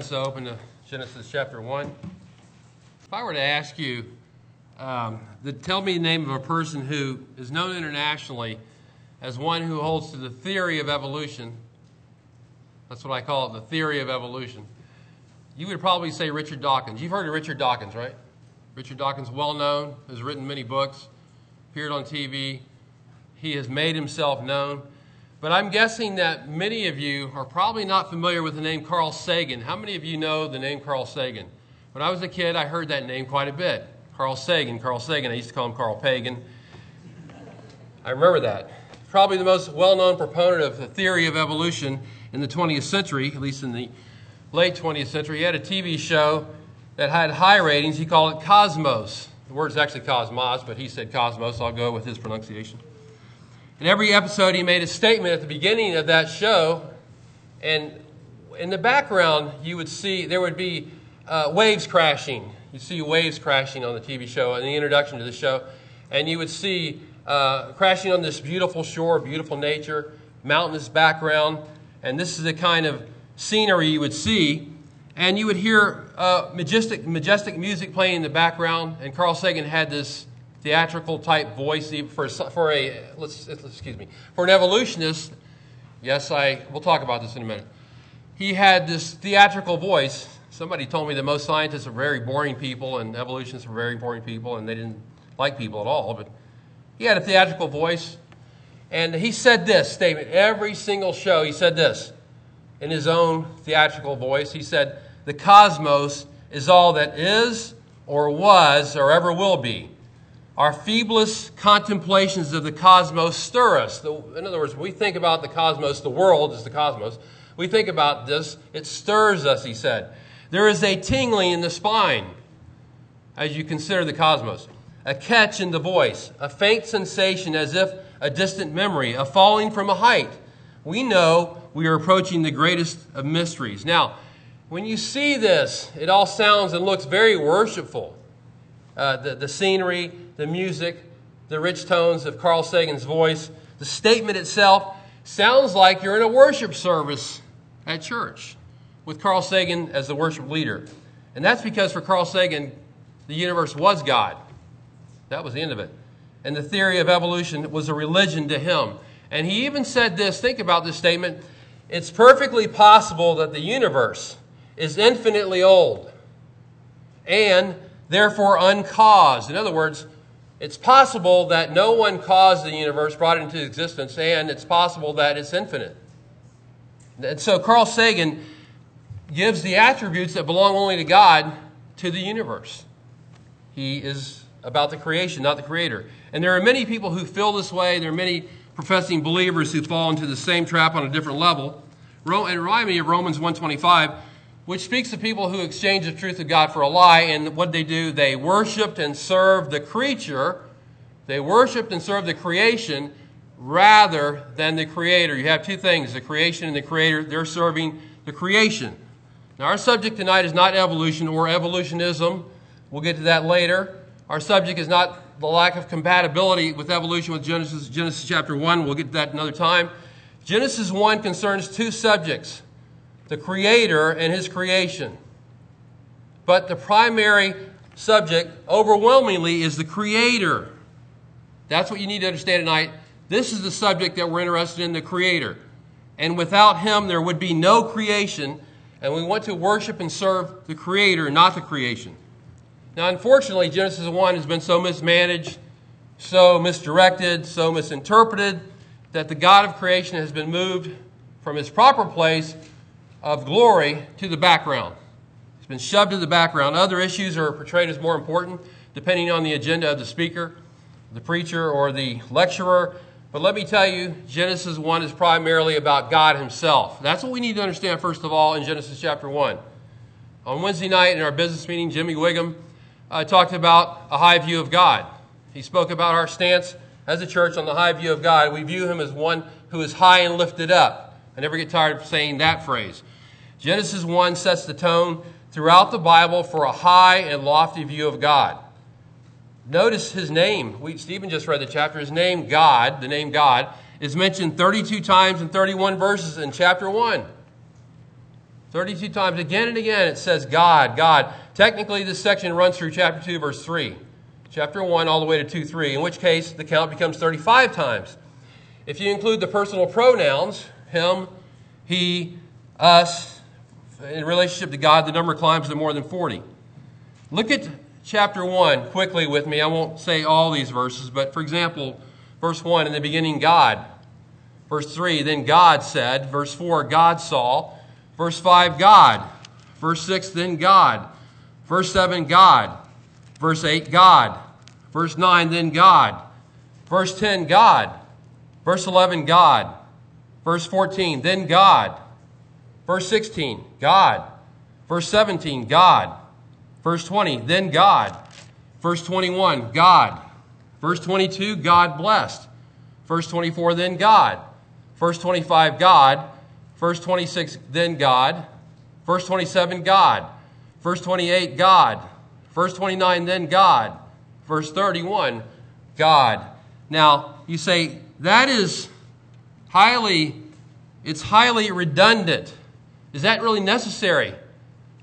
So open to Genesis chapter 1. If I were to ask you um, to tell me the name of a person who is known internationally as one who holds to the theory of evolution, that's what I call it, the theory of evolution, you would probably say Richard Dawkins. You've heard of Richard Dawkins, right? Richard Dawkins, well known, has written many books, appeared on TV. He has made himself known. But I'm guessing that many of you are probably not familiar with the name Carl Sagan. How many of you know the name Carl Sagan? When I was a kid, I heard that name quite a bit. Carl Sagan, Carl Sagan. I used to call him Carl Pagan. I remember that. Probably the most well known proponent of the theory of evolution in the 20th century, at least in the late 20th century. He had a TV show that had high ratings. He called it Cosmos. The word's actually Cosmos, but he said Cosmos. I'll go with his pronunciation. In every episode, he made a statement at the beginning of that show, and in the background, you would see there would be uh, waves crashing. You see waves crashing on the TV show in the introduction to the show, and you would see uh, crashing on this beautiful shore, beautiful nature, mountainous background, and this is the kind of scenery you would see. And you would hear uh, majestic, majestic music playing in the background, and Carl Sagan had this theatrical type voice for, for a let's, excuse me for an evolutionist yes i we'll talk about this in a minute. He had this theatrical voice. Somebody told me that most scientists are very boring people and evolutionists are very boring people and they didn't like people at all but he had a theatrical voice. And he said this statement every single show he said this in his own theatrical voice. He said the cosmos is all that is or was or ever will be our feeblest contemplations of the cosmos stir us. In other words, we think about the cosmos, the world is the cosmos. We think about this, it stirs us, he said. There is a tingling in the spine as you consider the cosmos, a catch in the voice, a faint sensation as if a distant memory, a falling from a height. We know we are approaching the greatest of mysteries. Now, when you see this, it all sounds and looks very worshipful. Uh, the, the scenery, the music, the rich tones of Carl Sagan's voice. The statement itself sounds like you're in a worship service at church with Carl Sagan as the worship leader. And that's because for Carl Sagan, the universe was God. That was the end of it. And the theory of evolution was a religion to him. And he even said this think about this statement it's perfectly possible that the universe is infinitely old and therefore uncaused. In other words, it's possible that no one caused the universe, brought it into existence, and it's possible that it's infinite. And so Carl Sagan gives the attributes that belong only to God to the universe. He is about the creation, not the creator. And there are many people who feel this way. There are many professing believers who fall into the same trap on a different level. And remind me of Romans 125 which speaks to people who exchange the truth of God for a lie. And what they do, they worshiped and served the creature. They worshiped and served the creation rather than the creator. You have two things the creation and the creator. They're serving the creation. Now, our subject tonight is not evolution or evolutionism. We'll get to that later. Our subject is not the lack of compatibility with evolution with Genesis, Genesis chapter 1. We'll get to that another time. Genesis 1 concerns two subjects the Creator and His creation. But the primary subject, overwhelmingly, is the Creator. That's what you need to understand tonight. This is the subject that we're interested in the Creator. And without Him, there would be no creation. And we want to worship and serve the Creator, not the creation. Now, unfortunately, Genesis 1 has been so mismanaged, so misdirected, so misinterpreted, that the God of creation has been moved from his proper place of glory to the background. It's been shoved to the background. Other issues are portrayed as more important, depending on the agenda of the speaker, the preacher, or the lecturer. But let me tell you, Genesis 1 is primarily about God Himself. That's what we need to understand, first of all, in Genesis chapter 1. On Wednesday night in our business meeting, Jimmy Wiggum uh, talked about a high view of God. He spoke about our stance as a church on the high view of God. We view Him as one who is high and lifted up. I never get tired of saying that phrase. Genesis 1 sets the tone throughout the Bible for a high and lofty view of God. Notice his name. We, Stephen just read the chapter. His name, God, the name God, is mentioned 32 times in 31 verses in chapter 1. 32 times again and again it says God, God. Technically, this section runs through chapter 2, verse 3. Chapter 1 all the way to 2, 3, in which case the count becomes 35 times. If you include the personal pronouns, him, he, us, in relationship to God, the number climbs to more than 40. Look at chapter 1 quickly with me. I won't say all these verses, but for example, verse 1 in the beginning, God. Verse 3, then God said. Verse 4, God saw. Verse 5, God. Verse 6, then God. Verse 7, God. Verse 8, God. Verse 9, then God. Verse 10, God. Verse 11, God. Verse 14, then God. Verse 16, God. Verse 17, God. Verse 20, then God. Verse 21, God. Verse 22, God blessed. Verse 24, then God. Verse 25, God. Verse 26, then God. Verse 27, God. Verse 28, God. Verse 29, then God. Verse 31, God. Now, you say, that is highly, it's highly redundant. Is that really necessary?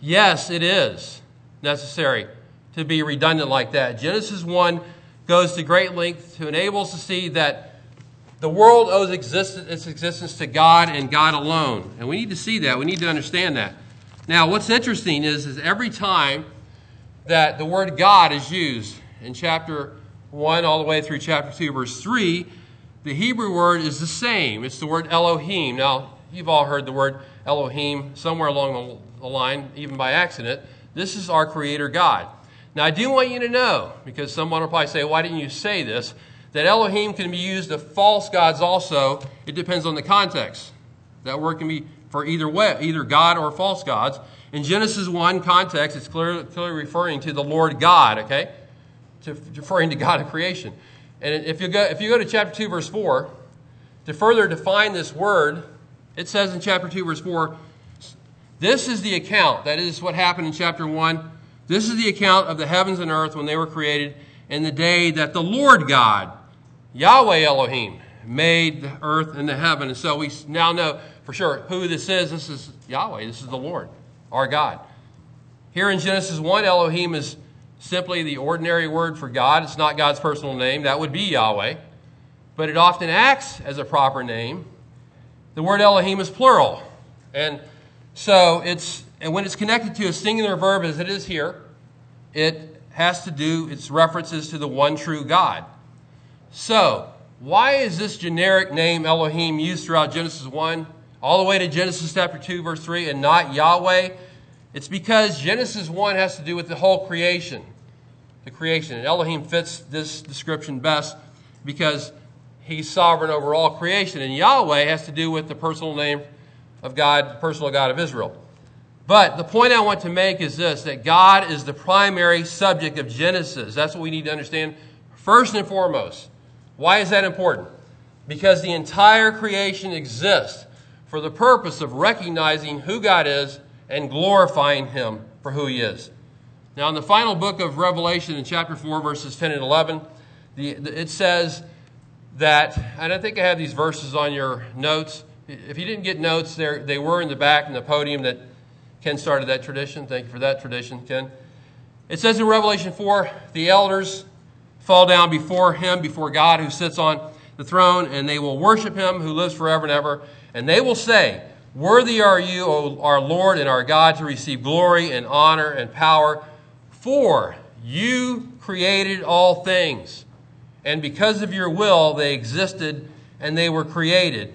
Yes, it is necessary to be redundant like that. Genesis 1 goes to great length to enable us to see that the world owes existence, its existence to God and God alone. And we need to see that. We need to understand that. Now, what's interesting is, is every time that the word God is used in chapter 1 all the way through chapter 2, verse 3, the Hebrew word is the same. It's the word Elohim. Now, you've all heard the word Elohim somewhere along the line, even by accident. This is our Creator God. Now, I do want you to know, because someone will probably say, why didn't you say this? that Elohim can be used of false gods also. It depends on the context. That word can be for either way, either God or false gods. In Genesis 1 context, it's clearly, clearly referring to the Lord God, okay? To, referring to God of creation. And if you, go, if you go to chapter 2, verse 4, to further define this word, it says in chapter 2, verse 4, this is the account, that is what happened in chapter 1. This is the account of the heavens and earth when they were created in the day that the Lord God Yahweh Elohim made the earth and the heaven. And so we now know for sure who this is. This is Yahweh. This is the Lord, our God. Here in Genesis 1, Elohim is simply the ordinary word for God. It's not God's personal name. That would be Yahweh. But it often acts as a proper name. The word Elohim is plural. And so it's and when it's connected to a singular verb as it is here, it has to do its references to the one true God. So, why is this generic name Elohim used throughout Genesis 1 all the way to Genesis chapter 2 verse 3 and not Yahweh? It's because Genesis 1 has to do with the whole creation. The creation. And Elohim fits this description best because he's sovereign over all creation. And Yahweh has to do with the personal name of God, the personal God of Israel. But the point I want to make is this that God is the primary subject of Genesis. That's what we need to understand first and foremost. Why is that important? Because the entire creation exists for the purpose of recognizing who God is and glorifying Him for who He is. Now, in the final book of Revelation, in chapter 4, verses 10 and 11, the, the, it says that, and I think I have these verses on your notes. If you didn't get notes, they were in the back in the podium that Ken started that tradition. Thank you for that tradition, Ken. It says in Revelation 4 the elders fall down before him, before God who sits on the throne, and they will worship him who lives forever and ever. And they will say, Worthy are you, O our Lord and our God, to receive glory and honor and power, for you created all things. And because of your will, they existed and they were created.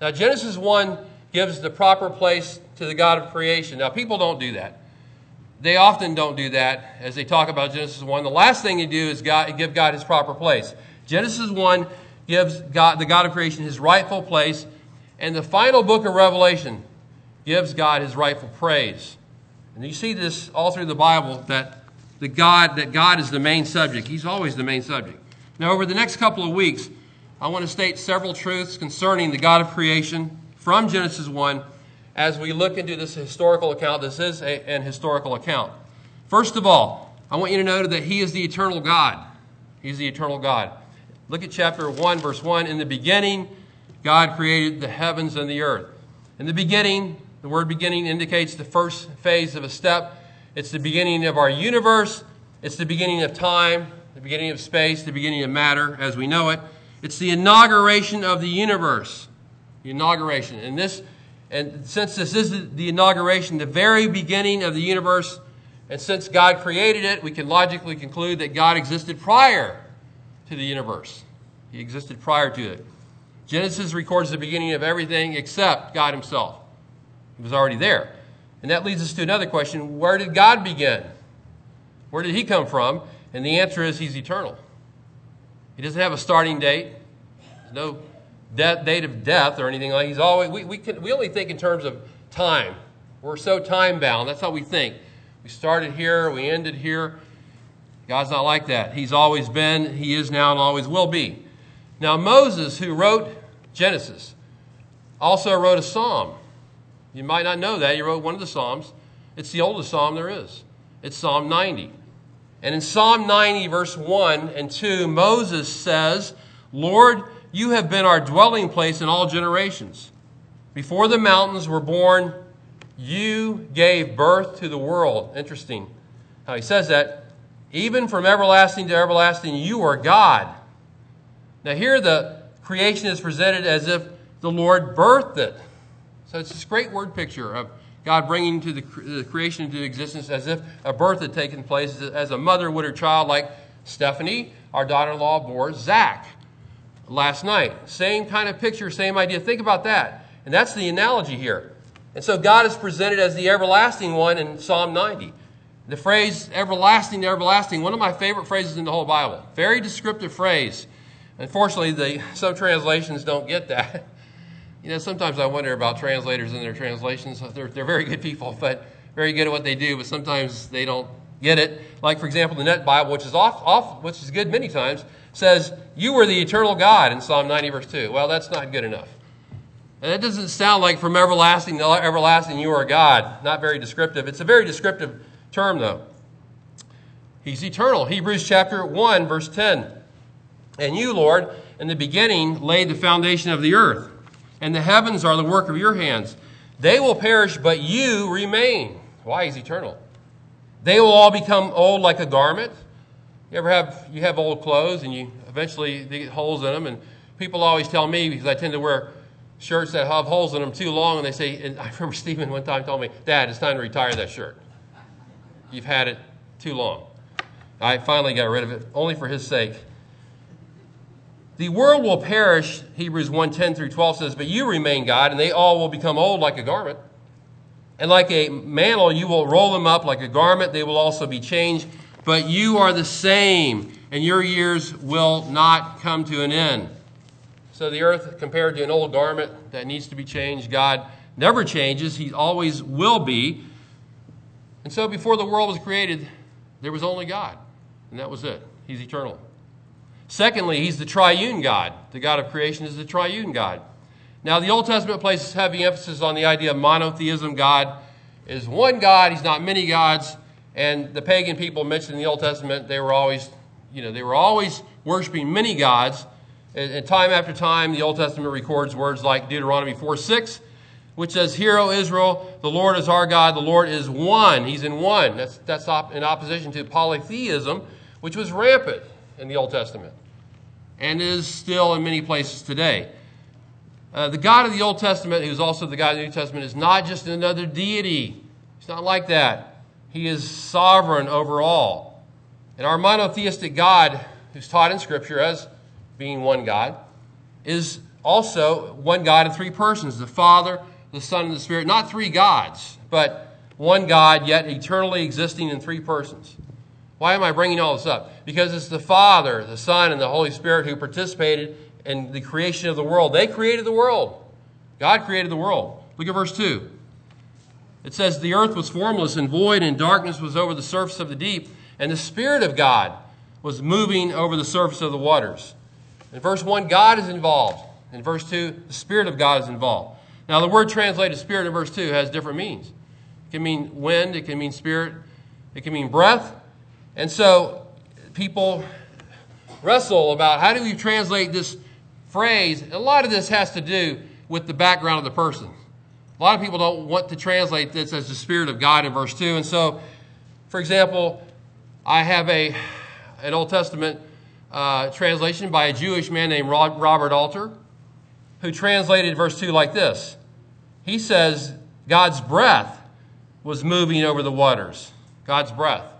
Now, Genesis 1 gives the proper place to the God of creation. Now, people don't do that they often don't do that as they talk about Genesis 1. The last thing you do is God, give God his proper place. Genesis 1 gives God, the God of creation his rightful place, and the final book of Revelation gives God his rightful praise. And you see this all through the Bible that the God that God is the main subject. He's always the main subject. Now, over the next couple of weeks, I want to state several truths concerning the God of creation from Genesis 1 as we look into this historical account. This is a, an historical account. First of all, I want you to know that He is the eternal God. He's the eternal God. Look at chapter 1, verse 1. In the beginning, God created the heavens and the earth. In the beginning, The word beginning indicates the first phase of a step. It's the beginning of our universe. It's the beginning of time, the beginning of space, the beginning of matter as we know it. It's the inauguration of the universe. The inauguration. And this and since this is the inauguration, the very beginning of the universe, and since God created it, we can logically conclude that God existed prior to the universe. He existed prior to it. Genesis records the beginning of everything except God Himself. He was already there. And that leads us to another question where did God begin? Where did He come from? And the answer is He's eternal. He doesn't have a starting date, There's no date of death or anything like He's always, we, we, can, we only think in terms of time. We're so time bound. That's how we think. We started here, we ended here. God's not like that. He's always been, He is now, and always will be. Now, Moses, who wrote Genesis, also wrote a psalm. You might not know that. He wrote one of the psalms. It's the oldest psalm there is. It's Psalm 90. And in Psalm 90, verse 1 and 2, Moses says, Lord, you have been our dwelling place in all generations. Before the mountains were born, you gave birth to the world. Interesting how he says that. Even from everlasting to everlasting, you are God. Now, here the creation is presented as if the Lord birthed it. So it's this great word picture of God bringing to the, the creation into existence as if a birth had taken place, as a mother would her child, like Stephanie, our daughter in law, bore Zach last night. Same kind of picture, same idea. Think about that. And that's the analogy here. And so God is presented as the everlasting one in Psalm 90. The phrase everlasting everlasting, one of my favorite phrases in the whole Bible. Very descriptive phrase. Unfortunately, the, some translations don't get that. You know, sometimes I wonder about translators and their translations. They're, they're very good people, but very good at what they do, but sometimes they don't get it. Like, for example, the Net Bible, which is off, off which is good many times, says, You were the eternal God in Psalm 90, verse 2. Well, that's not good enough. And that doesn't sound like from everlasting to everlasting you are God. Not very descriptive. It's a very descriptive term, though. He's eternal. Hebrews chapter 1, verse 10. And you, Lord, in the beginning laid the foundation of the earth and the heavens are the work of your hands. They will perish, but you remain. Why? He's eternal. They will all become old like a garment. You ever have you have old clothes and you eventually they get holes in them, and people always tell me because I tend to wear shirts that have holes in them too long, and they say, and I remember Stephen one time told me, Dad, it's time to retire that shirt. You've had it too long. I finally got rid of it, only for his sake. The world will perish, Hebrews 1 10 through 12 says, but you remain God, and they all will become old like a garment. And like a mantle, you will roll them up like a garment. They will also be changed. But you are the same, and your years will not come to an end. So the earth, compared to an old garment that needs to be changed, God never changes. He always will be. And so before the world was created, there was only God, and that was it. He's eternal. Secondly, he's the triune God. The God of creation is the triune God. Now, the Old Testament places heavy emphasis on the idea of monotheism. God is one God, he's not many gods. And the pagan people mentioned in the Old Testament, they were always, you know, they were always worshiping many gods. And, time after time, the Old Testament records words like Deuteronomy 4 6, which says, Hear, O Israel, the Lord is our God, the Lord is one. He's in one. That's, that's in opposition to polytheism, which was rampant in the Old Testament and is still in many places today. Uh, the God of the Old Testament, who's also the God of the New Testament, is not just another deity. He's not like that. He is sovereign over all. And our monotheistic God, who's taught in Scripture as being one God, is also one God in three persons the Father, the Son, and the Spirit. Not three gods, but one God, yet eternally existing in three persons. Why am I bringing all this up? Because it's the Father, the Son, and the Holy Spirit who participated in the creation of the world. They created the world. God created the world. Look at verse 2. It says, The earth was formless and void, and darkness was over the surface of the deep, and the Spirit of God was moving over the surface of the waters. In verse 1, God is involved. In verse 2, the Spirit of God is involved. Now, the word translated spirit in verse 2 has different meanings. It can mean wind, it can mean spirit, it can mean breath, and so people wrestle about how do we translate this phrase. A lot of this has to do with the background of the person. a lot of people don't want to translate this as the Spirit of God in verse 2. And so, for example, I have a, an Old Testament uh, translation by a Jewish man named Robert Alter, who translated verse 2 like this He says, God's breath was moving over the waters. God's breath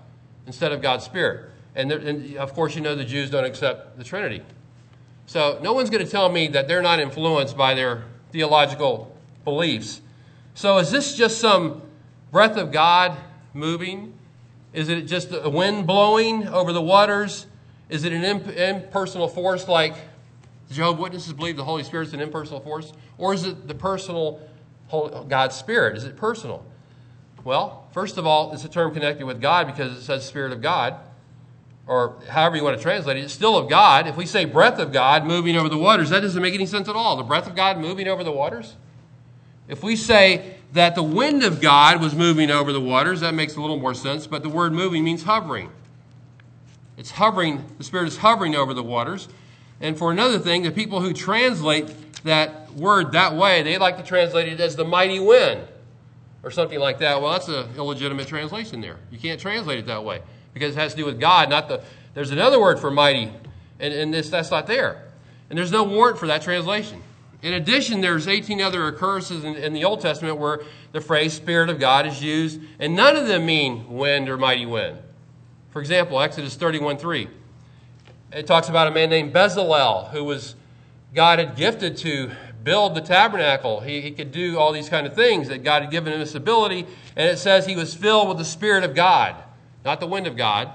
instead of God's Spirit. And, there, and of course, you know the Jews don't accept the Trinity. So no one's going to tell me that they're not influenced by their theological beliefs. So is this just some breath of God moving? Is it just a wind blowing over the waters? Is it an imp- impersonal force like Jehovah's Witnesses believe the Holy Spirit is an impersonal force? Or is it the personal God's Spirit? Is it personal? Well, first of all, it's a term connected with God because it says Spirit of God, or however you want to translate it. It's still of God. If we say breath of God moving over the waters, that doesn't make any sense at all. The breath of God moving over the waters? If we say that the wind of God was moving over the waters, that makes a little more sense, but the word moving means hovering. It's hovering, the Spirit is hovering over the waters. And for another thing, the people who translate that word that way, they like to translate it as the mighty wind or something like that. Well, that's an illegitimate translation there. You can't translate it that way because it has to do with God, not the. There's another word for mighty, and, and this that's not there. And there's no warrant for that translation. In addition, there's 18 other occurrences in, in, the Old Testament where the phrase Spirit of God is used, and none of them mean wind or mighty wind. For example, Exodus 31 3. It talks about a man named Bezalel who was God had gifted to build the tabernacle. He, he could do all these kind of things that God had given him this ability. And it says he was filled with the Spirit of God, not the wind of God,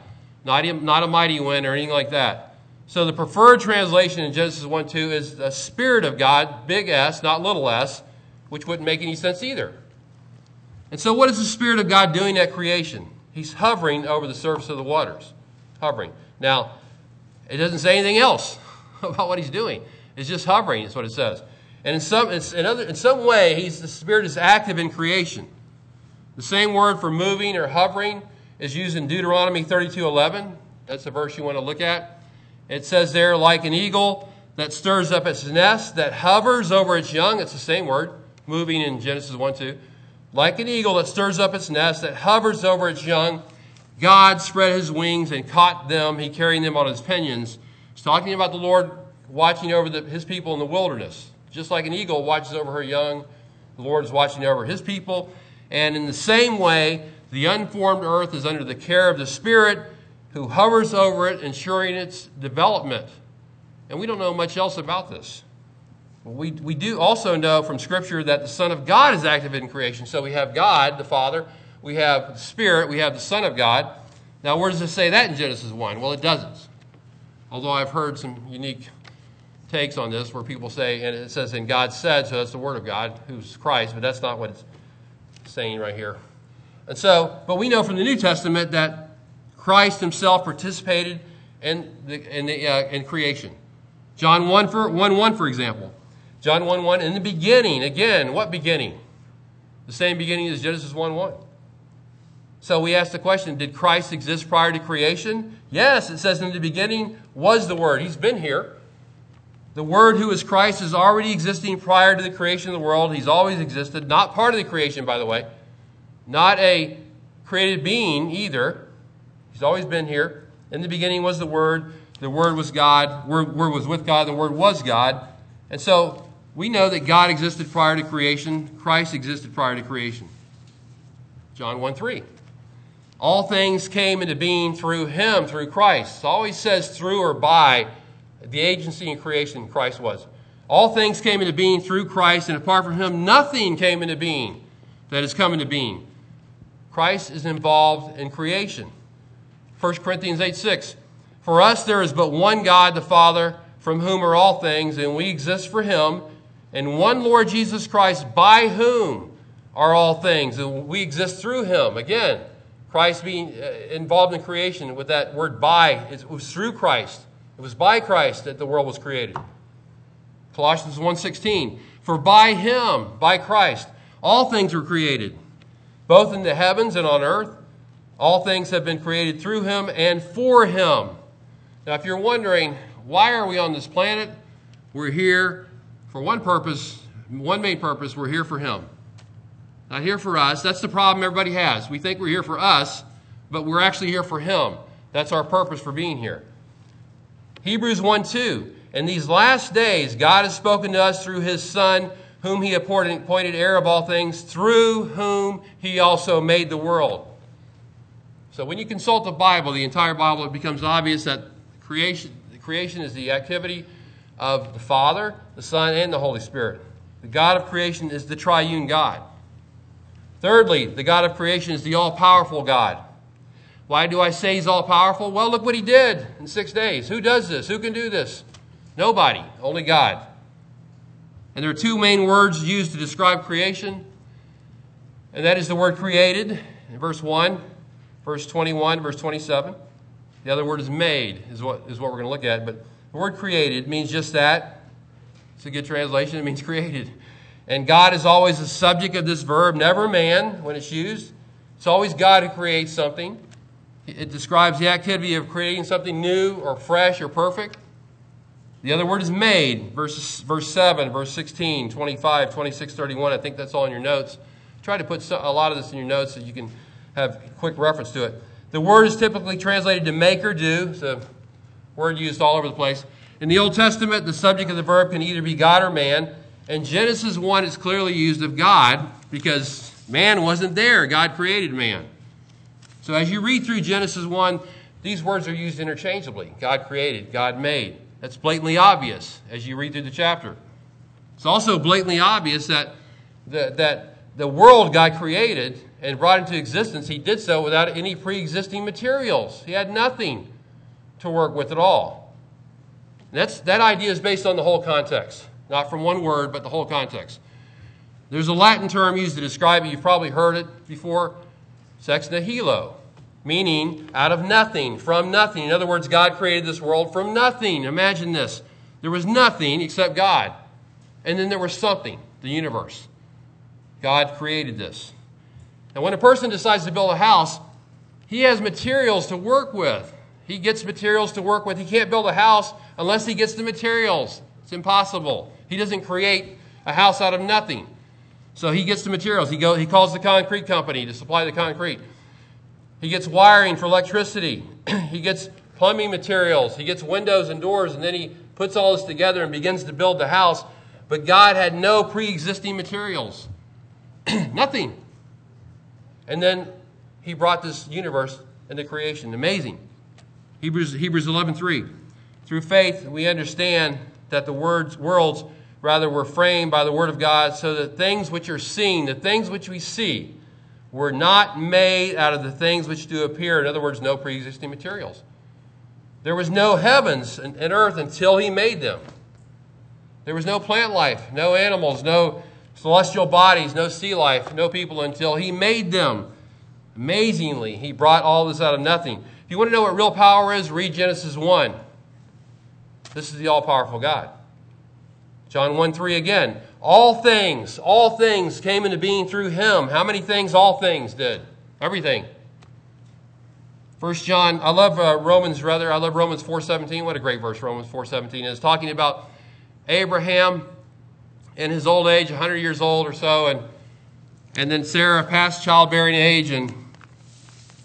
not, not a mighty wind or anything like that. So the preferred translation in Genesis 1 2 is the Spirit of God, big S, not little s, which wouldn't make any sense either. And so, what is the Spirit of God doing at creation? He's hovering over the surface of the waters. Hovering. Now, it doesn't say anything else about what he's doing. It's just hovering, is what it says. And in some, in, other, in some way, he's, the Spirit is active in creation. The same word for moving or hovering is used in Deuteronomy 32:11. That's the verse you want to look at. It says there, like an eagle that stirs up its nest, that hovers over its young. It's the same word, moving in Genesis 1 2. Like an eagle that stirs up its nest, that hovers over its young. God spread his wings and caught them. He carried them on his pinions. He's talking about the Lord watching over the, his people in the wilderness. Just like an eagle watches over her young, the Lord is watching over his people. And in the same way, the unformed earth is under the care of the Spirit who hovers over it, ensuring its development. And we don't know much else about this. We, we do also know from Scripture that the Son of God is active in creation. So we have God, the Father, we have the Spirit, we have the Son of God. Now, where does it say that in Genesis 1? Well, it doesn't. Although I've heard some unique takes on this where people say, and it says, and God said, so that's the Word of God, who's Christ, but that's not what it's saying right here. And so, but we know from the New Testament that Christ himself participated in, the, in, the, uh, in creation. John 1, for, 1 1, for example. John 1 1, in the beginning, again, what beginning? The same beginning as Genesis 1 1. So we ask the question Did Christ exist prior to creation? Yes, it says in the beginning was the Word. He's been here. The Word, who is Christ, is already existing prior to the creation of the world. He's always existed. Not part of the creation, by the way. Not a created being either. He's always been here. In the beginning was the Word. The Word was God. Word, Word was with God. The Word was God. And so we know that God existed prior to creation. Christ existed prior to creation. John 1 3. All things came into being through him, through Christ. It always says through or by the agency in creation Christ was. All things came into being through Christ, and apart from him, nothing came into being that has come into being. Christ is involved in creation. 1 Corinthians 8 6. For us there is but one God, the Father, from whom are all things, and we exist for him, and one Lord Jesus Christ, by whom are all things, and we exist through him. Again, Christ being uh, involved in creation with that word by, it was through Christ. It was by Christ that the world was created. Colossians 1:16 For by him by Christ all things were created both in the heavens and on earth all things have been created through him and for him. Now, if you're wondering, why are we on this planet? We're here for one purpose, one main purpose, we're here for him. Not here for us. That's the problem everybody has. We think we're here for us, but we're actually here for Him. That's our purpose for being here. Hebrews 1 2. In these last days, God has spoken to us through His Son, whom He appointed heir of all things, through whom He also made the world. So when you consult the Bible, the entire Bible, it becomes obvious that creation, creation is the activity of the Father, the Son, and the Holy Spirit. The God of creation is the triune God. Thirdly, the God of creation is the all powerful God. Why do I say he's all powerful? Well, look what he did in six days. Who does this? Who can do this? Nobody, only God. And there are two main words used to describe creation, and that is the word created in verse 1, verse 21, verse 27. The other word is made, is what, is what we're going to look at. But the word created means just that. It's a good translation. It means created. And God is always the subject of this verb, never man when it's used. It's always God who creates something. It describes the activity of creating something new or fresh or perfect. The other word is made, verse, verse 7, verse 16, 25, 26, 31. I think that's all in your notes. Try to put a lot of this in your notes so you can have quick reference to it. The word is typically translated to make or do. It's a word used all over the place. In the Old Testament, the subject of the verb can either be God or man. And Genesis 1 is clearly used of God because man wasn't there. God created man. So as you read through Genesis 1, these words are used interchangeably God created, God made. That's blatantly obvious as you read through the chapter. It's also blatantly obvious that the, that the world God created and brought into existence, He did so without any pre existing materials. He had nothing to work with at all. That's, that idea is based on the whole context, not from one word, but the whole context. There's a Latin term used to describe it. You've probably heard it before ex nihilo, meaning out of nothing, from nothing. In other words, God created this world from nothing. Imagine this. There was nothing except God. And then there was something, the universe. God created this. And when a person decides to build a house, he has materials to work with. He gets materials to work with. He can't build a house unless he gets the materials. It's impossible. He doesn't create a house out of nothing. So he gets the materials. He, go, he calls the concrete company to supply the concrete. He gets wiring for electricity. he gets plumbing materials. He gets windows and doors, and then he puts all this together and begins to build the house. But God had no pre existing materials, nothing. And then he brought this universe into creation. Amazing. Hebrews, Hebrews 11.3. Through faith, we understand that the words, worlds rather were framed by the Word of God, so that things which are seen, the things which we see, were not made out of the things which do appear. In other words, no pre existing materials. There was no heavens and, earth until He made them. There was no plant life, no animals, no celestial bodies, no sea life, no people until He made them. Amazingly, He brought all this out of nothing. If you want to know what real power is, read Genesis 1. This is the all powerful God. John 1 3 again. All things, all things came into being through him. How many things all things did? Everything. First John, I love uh, Romans rather. I love Romans 4:17. What a great verse Romans 4:17 is talking about Abraham in his old age, 100 years old or so, and and then Sarah past childbearing age and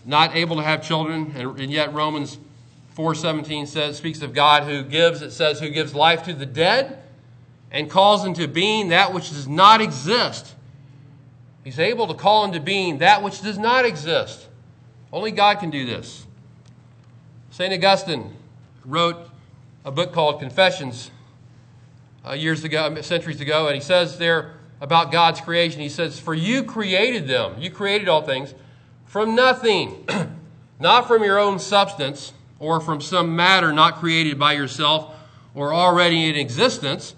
not able to have children, and, and yet Romans 4:17 says speaks of God who gives. It says who gives life to the dead and calls into being that which does not exist. He's able to call into being that which does not exist. Only God can do this. St. Augustine wrote a book called Confessions uh, years ago, centuries ago, and he says there about God's creation, he says, For you created them, you created all things from nothing, not from your own substance or from some matter not created by yourself or already in existence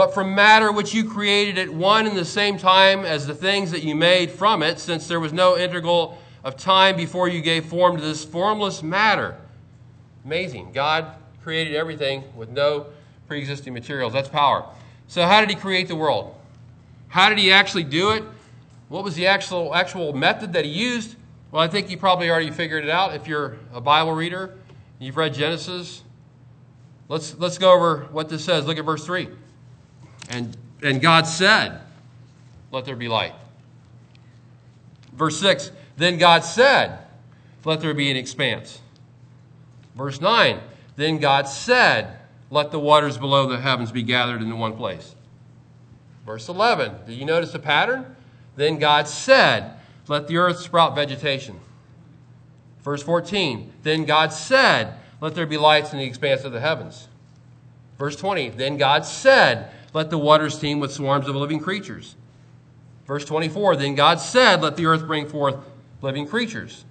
but from matter which you created at one and the same time as the things that you made from it, since there was no interval of time before you gave form to this formless matter. Amazing. God created everything with no pre existing materials. That's power. So, how did He create the world? How did He actually do it? What was the actual, actual method that He used? Well, I think you probably already figured it out if you're a Bible reader. And you've read Genesis. Let's, let's go over what this says. Look at verse 3. And, and God said, Let there be light. Verse 6 Then God said, Let there be an expanse. Verse 9 Then God said, Let the waters below the heavens be gathered into one place. Verse 11 Do you notice the pattern? Then God said, Let the earth sprout vegetation. Verse 14 Then God said, Let there be lights in the expanse of the heavens. Verse 20 Then God said, Let the waters teem with swarms of living creatures. Verse 24 Then God said, Let the earth bring forth living creatures.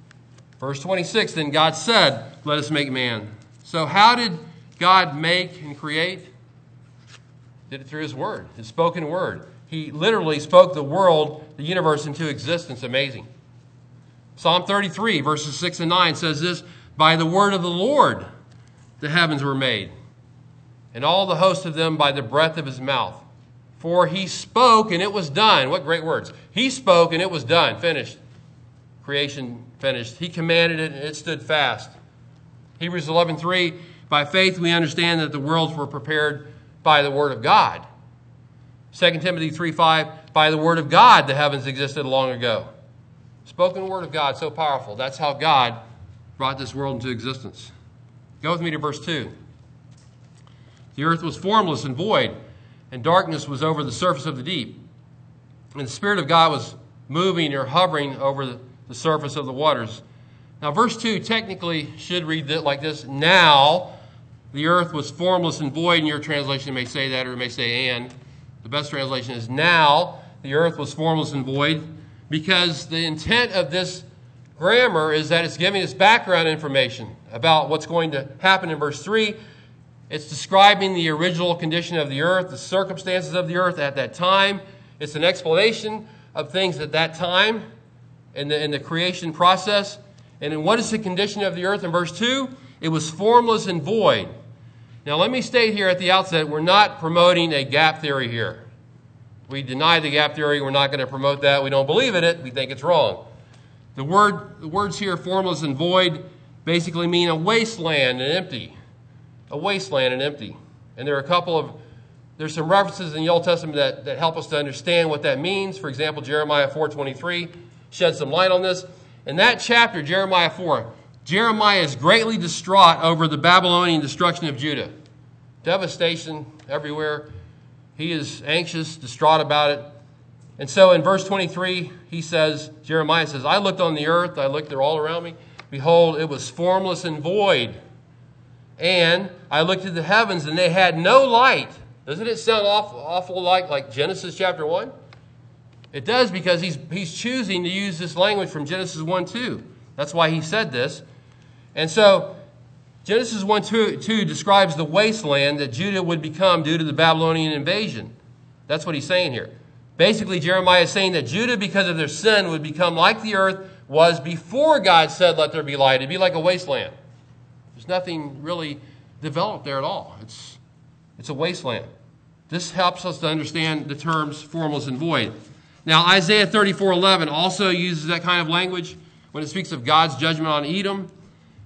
Verse 26 Then God said, Let us make man. So, how did God make and create? Did it through His Word, His spoken Word. He literally spoke the world, the universe, into existence. Amazing. Psalm 33, verses 6 and 9 says this By the word of the Lord the heavens were made, and all the host of them by the breath of his mouth. For he spoke and it was done. What great words. He spoke and it was done. Finished. Creation finished. He commanded it and it stood fast. Hebrews 11:3 By faith we understand that the worlds were prepared by the word of God. 2 Timothy 3:5 By the word of God the heavens existed long ago. Spoken word of God, so powerful. That's how God brought this world into existence. Go with me to verse 2. The earth was formless and void, and darkness was over the surface of the deep. And the Spirit of God was moving or hovering over the, surface of the waters. Now, verse 2 technically should read like this Now the earth was formless and void, and your translation may say that, or it may say and. The best translation is Now the earth was formless and void, because the intent of this grammar is that it's giving us background information about what's going to happen in verse 3. It's describing the original condition of the earth, the circumstances of the earth at that time. It's an explanation of things at that time in the, in the creation process. And in what is the condition of the earth in verse 2? It was formless and void. Now, let me state here at the outset we're not promoting a gap theory here. We deny the gap theory. We're not going to promote that. We don't believe in it. We think it's wrong. The, word, the words here, formless and void, basically mean a wasteland and empty. A wasteland and empty. And there are a couple of, there's some references in the Old Testament that, that help us to understand what that means. For example, Jeremiah 4.23 sheds some light on this. In that chapter, Jeremiah 4, Jeremiah is greatly distraught over the Babylonian destruction of Judah. Devastation everywhere. He is anxious, distraught about it. And so in verse 23, he says, Jeremiah says, I looked on the earth, I looked there all around me. Behold, it was formless and void. And I looked at the heavens, and they had no light. Doesn't it sound awful, awful like, like Genesis chapter 1? It does because he's, he's choosing to use this language from Genesis 1 2. That's why he said this. And so Genesis 1 2, 2 describes the wasteland that Judah would become due to the Babylonian invasion. That's what he's saying here. Basically, Jeremiah is saying that Judah, because of their sin, would become like the earth was before God said, Let there be light. It'd be like a wasteland. There's nothing really developed there at all. It's, it's a wasteland. This helps us to understand the terms formless and void. Now, Isaiah 34 11 also uses that kind of language when it speaks of God's judgment on Edom.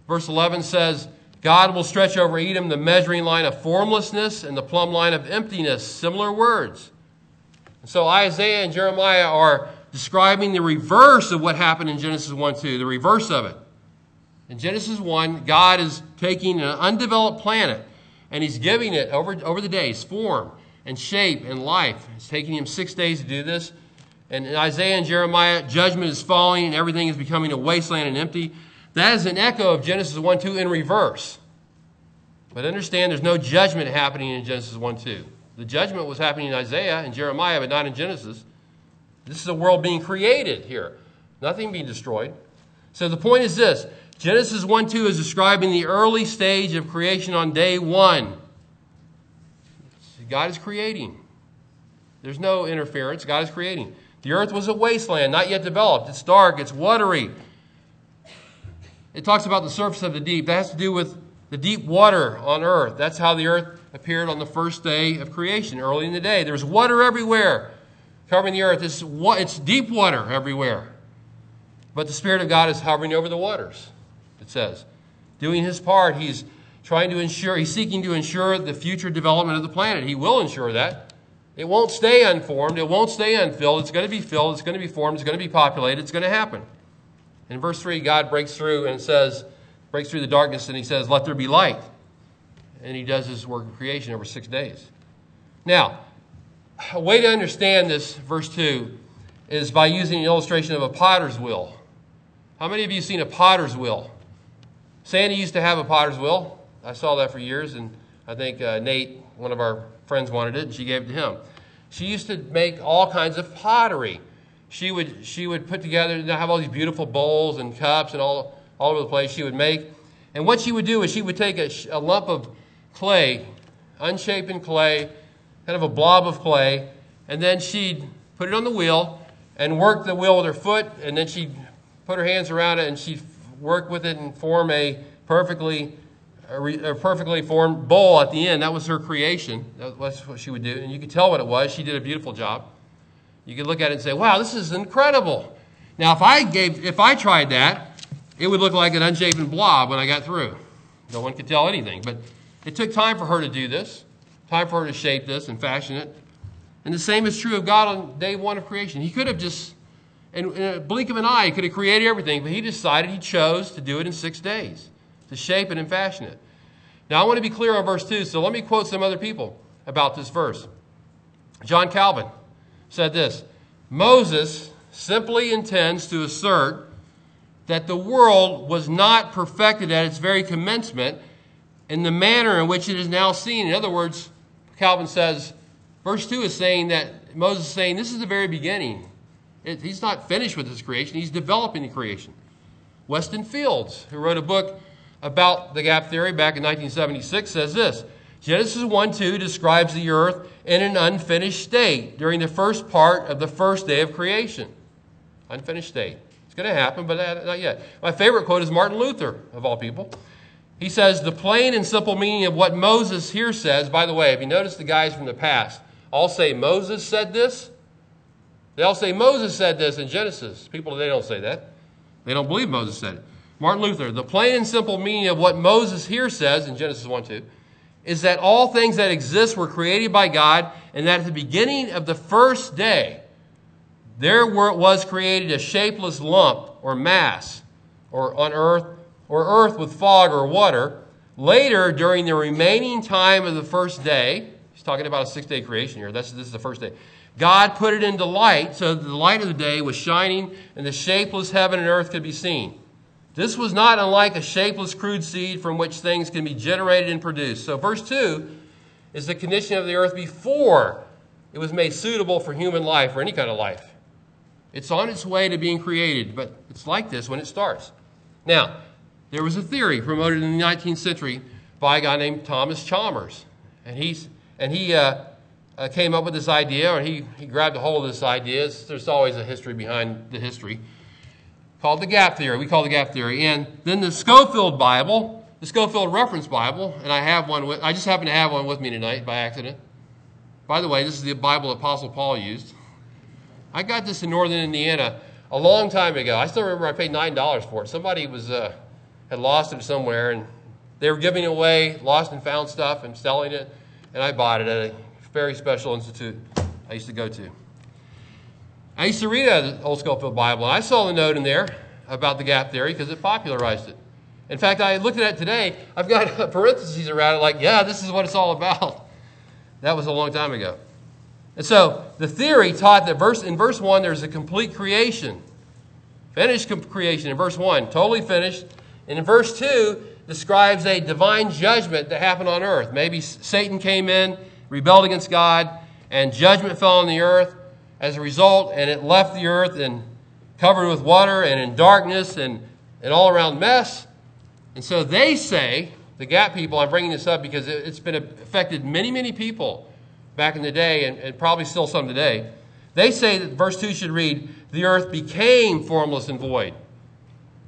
Verse 11 says, God will stretch over Edom the measuring line of formlessness and the plumb line of emptiness. Similar words. And so Isaiah and Jeremiah are describing the reverse of what happened in Genesis 1 2, the reverse of it. In Genesis 1, God is taking an undeveloped planet and he's giving it over, over the days form and shape and life. It's taking him six days to do this. And in Isaiah and Jeremiah, judgment is falling and everything is becoming a wasteland and empty. That is an echo of Genesis 1 2 in reverse. But understand there's no judgment happening in Genesis 1 2. The judgment was happening in Isaiah and Jeremiah, but not in Genesis. This is a world being created here, nothing being destroyed. So the point is this Genesis 1 2 is describing the early stage of creation on day one. God is creating. There's no interference. God is creating. The earth was a wasteland, not yet developed. It's dark, it's watery, it talks about the surface of the deep. That has to do with the deep water on earth. That's how the earth appeared on the first day of creation, early in the day. There's water everywhere covering the earth. It's, it's deep water everywhere. But the Spirit of God is hovering over the waters, it says. Doing his part, he's trying to ensure, he's seeking to ensure the future development of the planet. He will ensure that. It won't stay unformed. It won't stay unfilled. It's going to be filled. It's going to be formed. It's going to be populated. It's going to happen. In verse 3, God breaks through and says, breaks through the darkness and he says, Let there be light. And he does his work of creation over six days. Now, a way to understand this, verse 2, is by using an illustration of a potter's wheel. How many of you seen a potter's wheel? Sandy used to have a potter's wheel. I saw that for years, and I think uh, Nate, one of our friends, wanted it, and she gave it to him. She used to make all kinds of pottery. She would, she would put together, you know, have all these beautiful bowls and cups and all, all over the place she would make. And what she would do is she would take a, a lump of clay, unshapen clay, kind of a blob of clay, and then she'd put it on the wheel and work the wheel with her foot, and then she'd put her hands around it and she'd work with it and form a perfectly a perfectly formed bowl at the end. That was her creation. That's what she would do. And you could tell what it was. She did a beautiful job. You could look at it and say, wow, this is incredible. Now, if I gave, if I tried that, it would look like an unshaven blob when I got through. No one could tell anything. But it took time for her to do this, time for her to shape this and fashion it. And the same is true of God on day one of creation. He could have just, in, a uh, blink of an eye, he could have created everything, but he decided he chose to do it in six days, to shape it and fashion it. Now, I want to be clear on verse 2, so let me quote some other people about this verse. John Calvin said this Moses simply intends to assert that the world was not perfected at its very commencement in the manner in which it is now seen. In other words, Calvin says, verse 2 is saying that Moses is saying this is the very beginning. He's not finished with his creation, he's developing the creation. Weston Fields, who wrote a book about the gap theory back in 1976, says this Genesis 1 2 describes the earth in an unfinished state during the first part of the first day of creation. Unfinished state. It's going to happen, but not yet. My favorite quote is Martin Luther, of all people. He says, The plain and simple meaning of what Moses here says, by the way, if you notice the guys from the past, all say Moses said this. They all say Moses said this in Genesis. People today don't say that. They don't believe Moses said it. Martin Luther, the plain and simple meaning of what Moses here says in Genesis 1 2 is that all things that exist were created by God, and that at the beginning of the first day, there was created a shapeless lump or mass or on earth or earth with fog or water. Later, during the remaining time of the first day, he's talking about a six day creation here. This, this is the first day. God put it into light so that the light of the day was shining and the shapeless heaven and earth could be seen. This was not unlike a shapeless, crude seed from which things can be generated and produced. So, verse 2 is the condition of the earth before it was made suitable for human life or any kind of life. It's on its way to being created, but it's like this when it starts. Now, there was a theory promoted in the 19th century by a guy named Thomas Chalmers. And, he's, and he uh, uh, came up with this idea, or he, he grabbed a hold of this idea. There's always a history behind the history called the gap theory. We call the gap theory. And then the Scofield Bible, the Scofield Reference Bible, and I have one with, I just happen to have one with me tonight by accident. By the way, this is the Bible Apostle Paul used. I got this in northern Indiana a long time ago. I still remember I paid $9 for it. Somebody was, uh, had lost it somewhere, and they were giving away lost and found stuff and selling it, and I bought it at a very special institute I used to go to. I used to read the Old Scofield Bible, and I saw the note in there about the gap theory because it popularized it. In fact, I looked at it today. I've got parentheses around it like, yeah, this is what it's all about. That was a long time ago. And so the theory taught that verse, in verse 1 there's a complete creation. Finished creation in verse 1, totally finished. And in verse 2 describes a divine judgment that happened on earth. Maybe Satan came in, rebelled against God, and judgment fell on the earth as a result, and it left the earth and covered with water and in darkness and an all around mess. And so they say, the Gap people, I'm bringing this up because it's been affected many, many people back in the day, and, and probably still some today. They say that verse 2 should read, The earth became formless and void.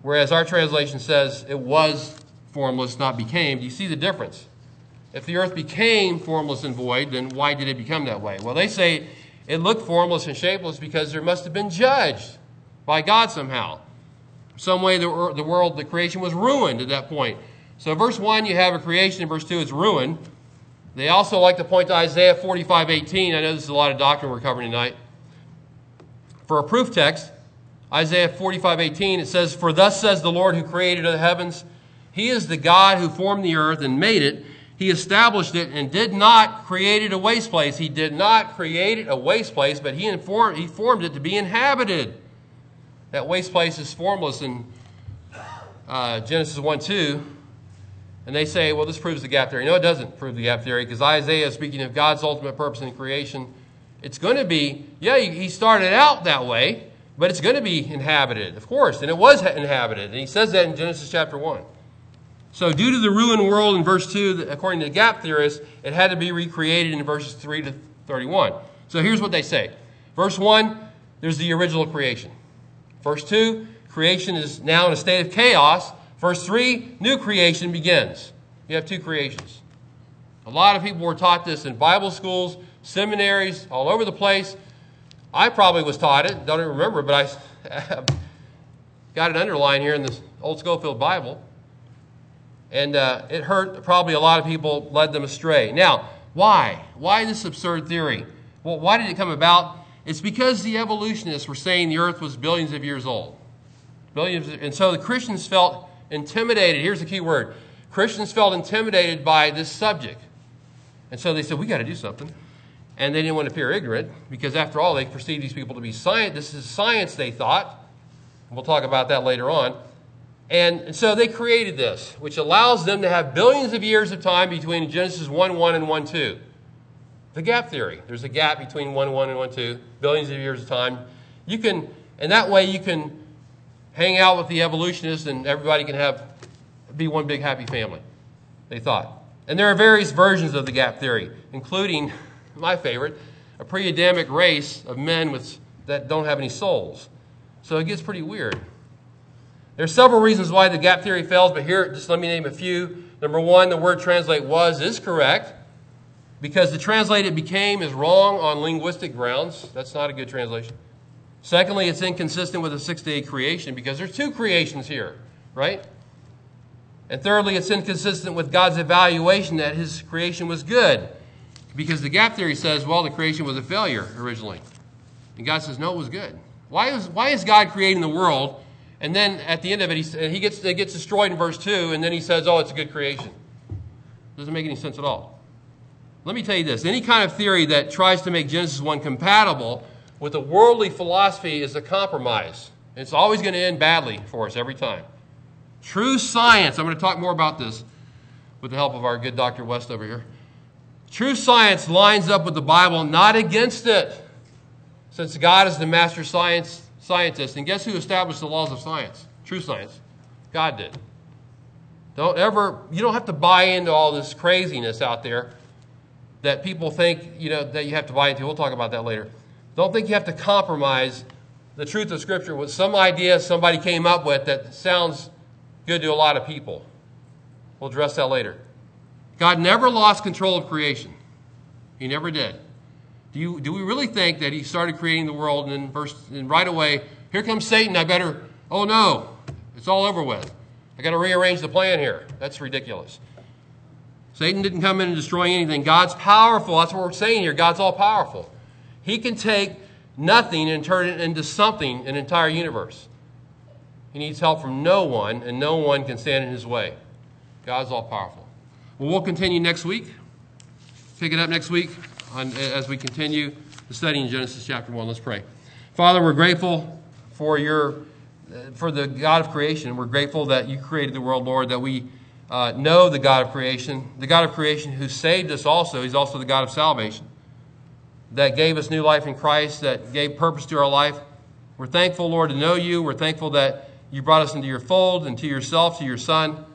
Whereas our translation says it was formless, not became. Do you see the difference? If the earth became formless and void, then why did it become that way? Well, they say it looked formless and shapeless because there must have been judged by God somehow. Some way the, the world, the creation was ruined at that point. So, verse 1, you have a creation. In verse 2, it's ruined. They also like to point to Isaiah 45 18. I know this is a lot of doctrine we're covering tonight. For a proof text, Isaiah 45 18, it says, For thus says the Lord who created the heavens, He is the God who formed the earth and made it. He established it and did not create it a waste place. He did not create it a waste place, but He, informed, he formed it to be inhabited. That waste place is formless in uh, Genesis 1 2. And they say, well, this proves the gap theory. No, it doesn't prove the gap theory because Isaiah, speaking of God's ultimate purpose in creation, it's going to be, yeah, he started out that way, but it's going to be inhabited, of course. And it was inhabited. And he says that in Genesis chapter 1. So, due to the ruined world in verse 2, according to the gap theorists, it had to be recreated in verses 3 to 31. So, here's what they say Verse 1, there's the original creation. Verse 2, creation is now in a state of chaos Verse 3 new creation begins. You have two creations. A lot of people were taught this in Bible schools, seminaries, all over the place. I probably was taught it, don't even remember, but I got it underlined here in this old Scofield Bible. And uh, it hurt probably a lot of people, led them astray. Now, why? Why this absurd theory? Well, why did it come about? It's because the evolutionists were saying the earth was billions of years old. Billions, and so the Christians felt intimidated. Here's the key word Christians felt intimidated by this subject. And so they said, we got to do something. And they didn't want to appear ignorant because, after all, they perceived these people to be science. This is science, they thought. We'll talk about that later on. And so they created this, which allows them to have billions of years of time between Genesis 1 1 and 1 2. The gap theory. There's a gap between 1 1 and 1 2, billions of years of time. You can, and that way you can hang out with the evolutionists and everybody can have be one big happy family. They thought. And there are various versions of the gap theory, including my favorite, a pre-Adamic race of men with, that don't have any souls. So it gets pretty weird. There are several reasons why the gap theory fails, but here, just let me name a few. Number one, the word translate was is correct because the translated became is wrong on linguistic grounds. That's not a good translation. Secondly, it's inconsistent with the six day creation because there's two creations here, right? And thirdly, it's inconsistent with God's evaluation that his creation was good. Because the gap theory says, well, the creation was a failure originally. And God says, no, it was good. Why is, why is God creating the world? And then at the end of it, he, he gets, it gets destroyed in verse 2, and then he says, oh, it's a good creation. Doesn't make any sense at all. Let me tell you this any kind of theory that tries to make Genesis 1 compatible with a worldly philosophy is a compromise. It's always going to end badly for us every time. True science, I'm going to talk more about this with the help of our good Dr. West over here. True science lines up with the Bible, not against it. Since God is the master science scientist, and guess who established the laws of science? True science. God did. Don't ever, you don't have to buy into all this craziness out there that people think, you know, that you have to buy into. We'll talk about that later. Don't think you have to compromise the truth of Scripture with some idea somebody came up with that sounds good to a lot of people. We'll address that later. God never lost control of creation. He never did. Do, you, do we really think that he started creating the world and then and right away, here comes Satan, I better, oh no, it's all over with. I got to rearrange the plan here. That's ridiculous. Satan didn't come in and destroy anything. God's powerful. That's what we're saying here. God's all powerful. He can take nothing and turn it into something, an entire universe. He needs help from no one, and no one can stand in his way. God's all powerful. Well, we'll continue next week. Pick it up next week as we continue the study in Genesis chapter 1. Let's pray. Father, we're grateful for your for the God of creation. We're grateful that you created the world, Lord, that we uh, know the God of creation, the God of creation who saved us also. He's also the God of salvation that gave us new life in Christ, that gave purpose to our life. We're thankful, Lord, to know you. We're thankful that you brought us into your fold and to yourself, to your Son.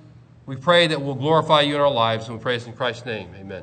We pray that we'll glorify you in our lives, and we pray this in Christ's name. Amen.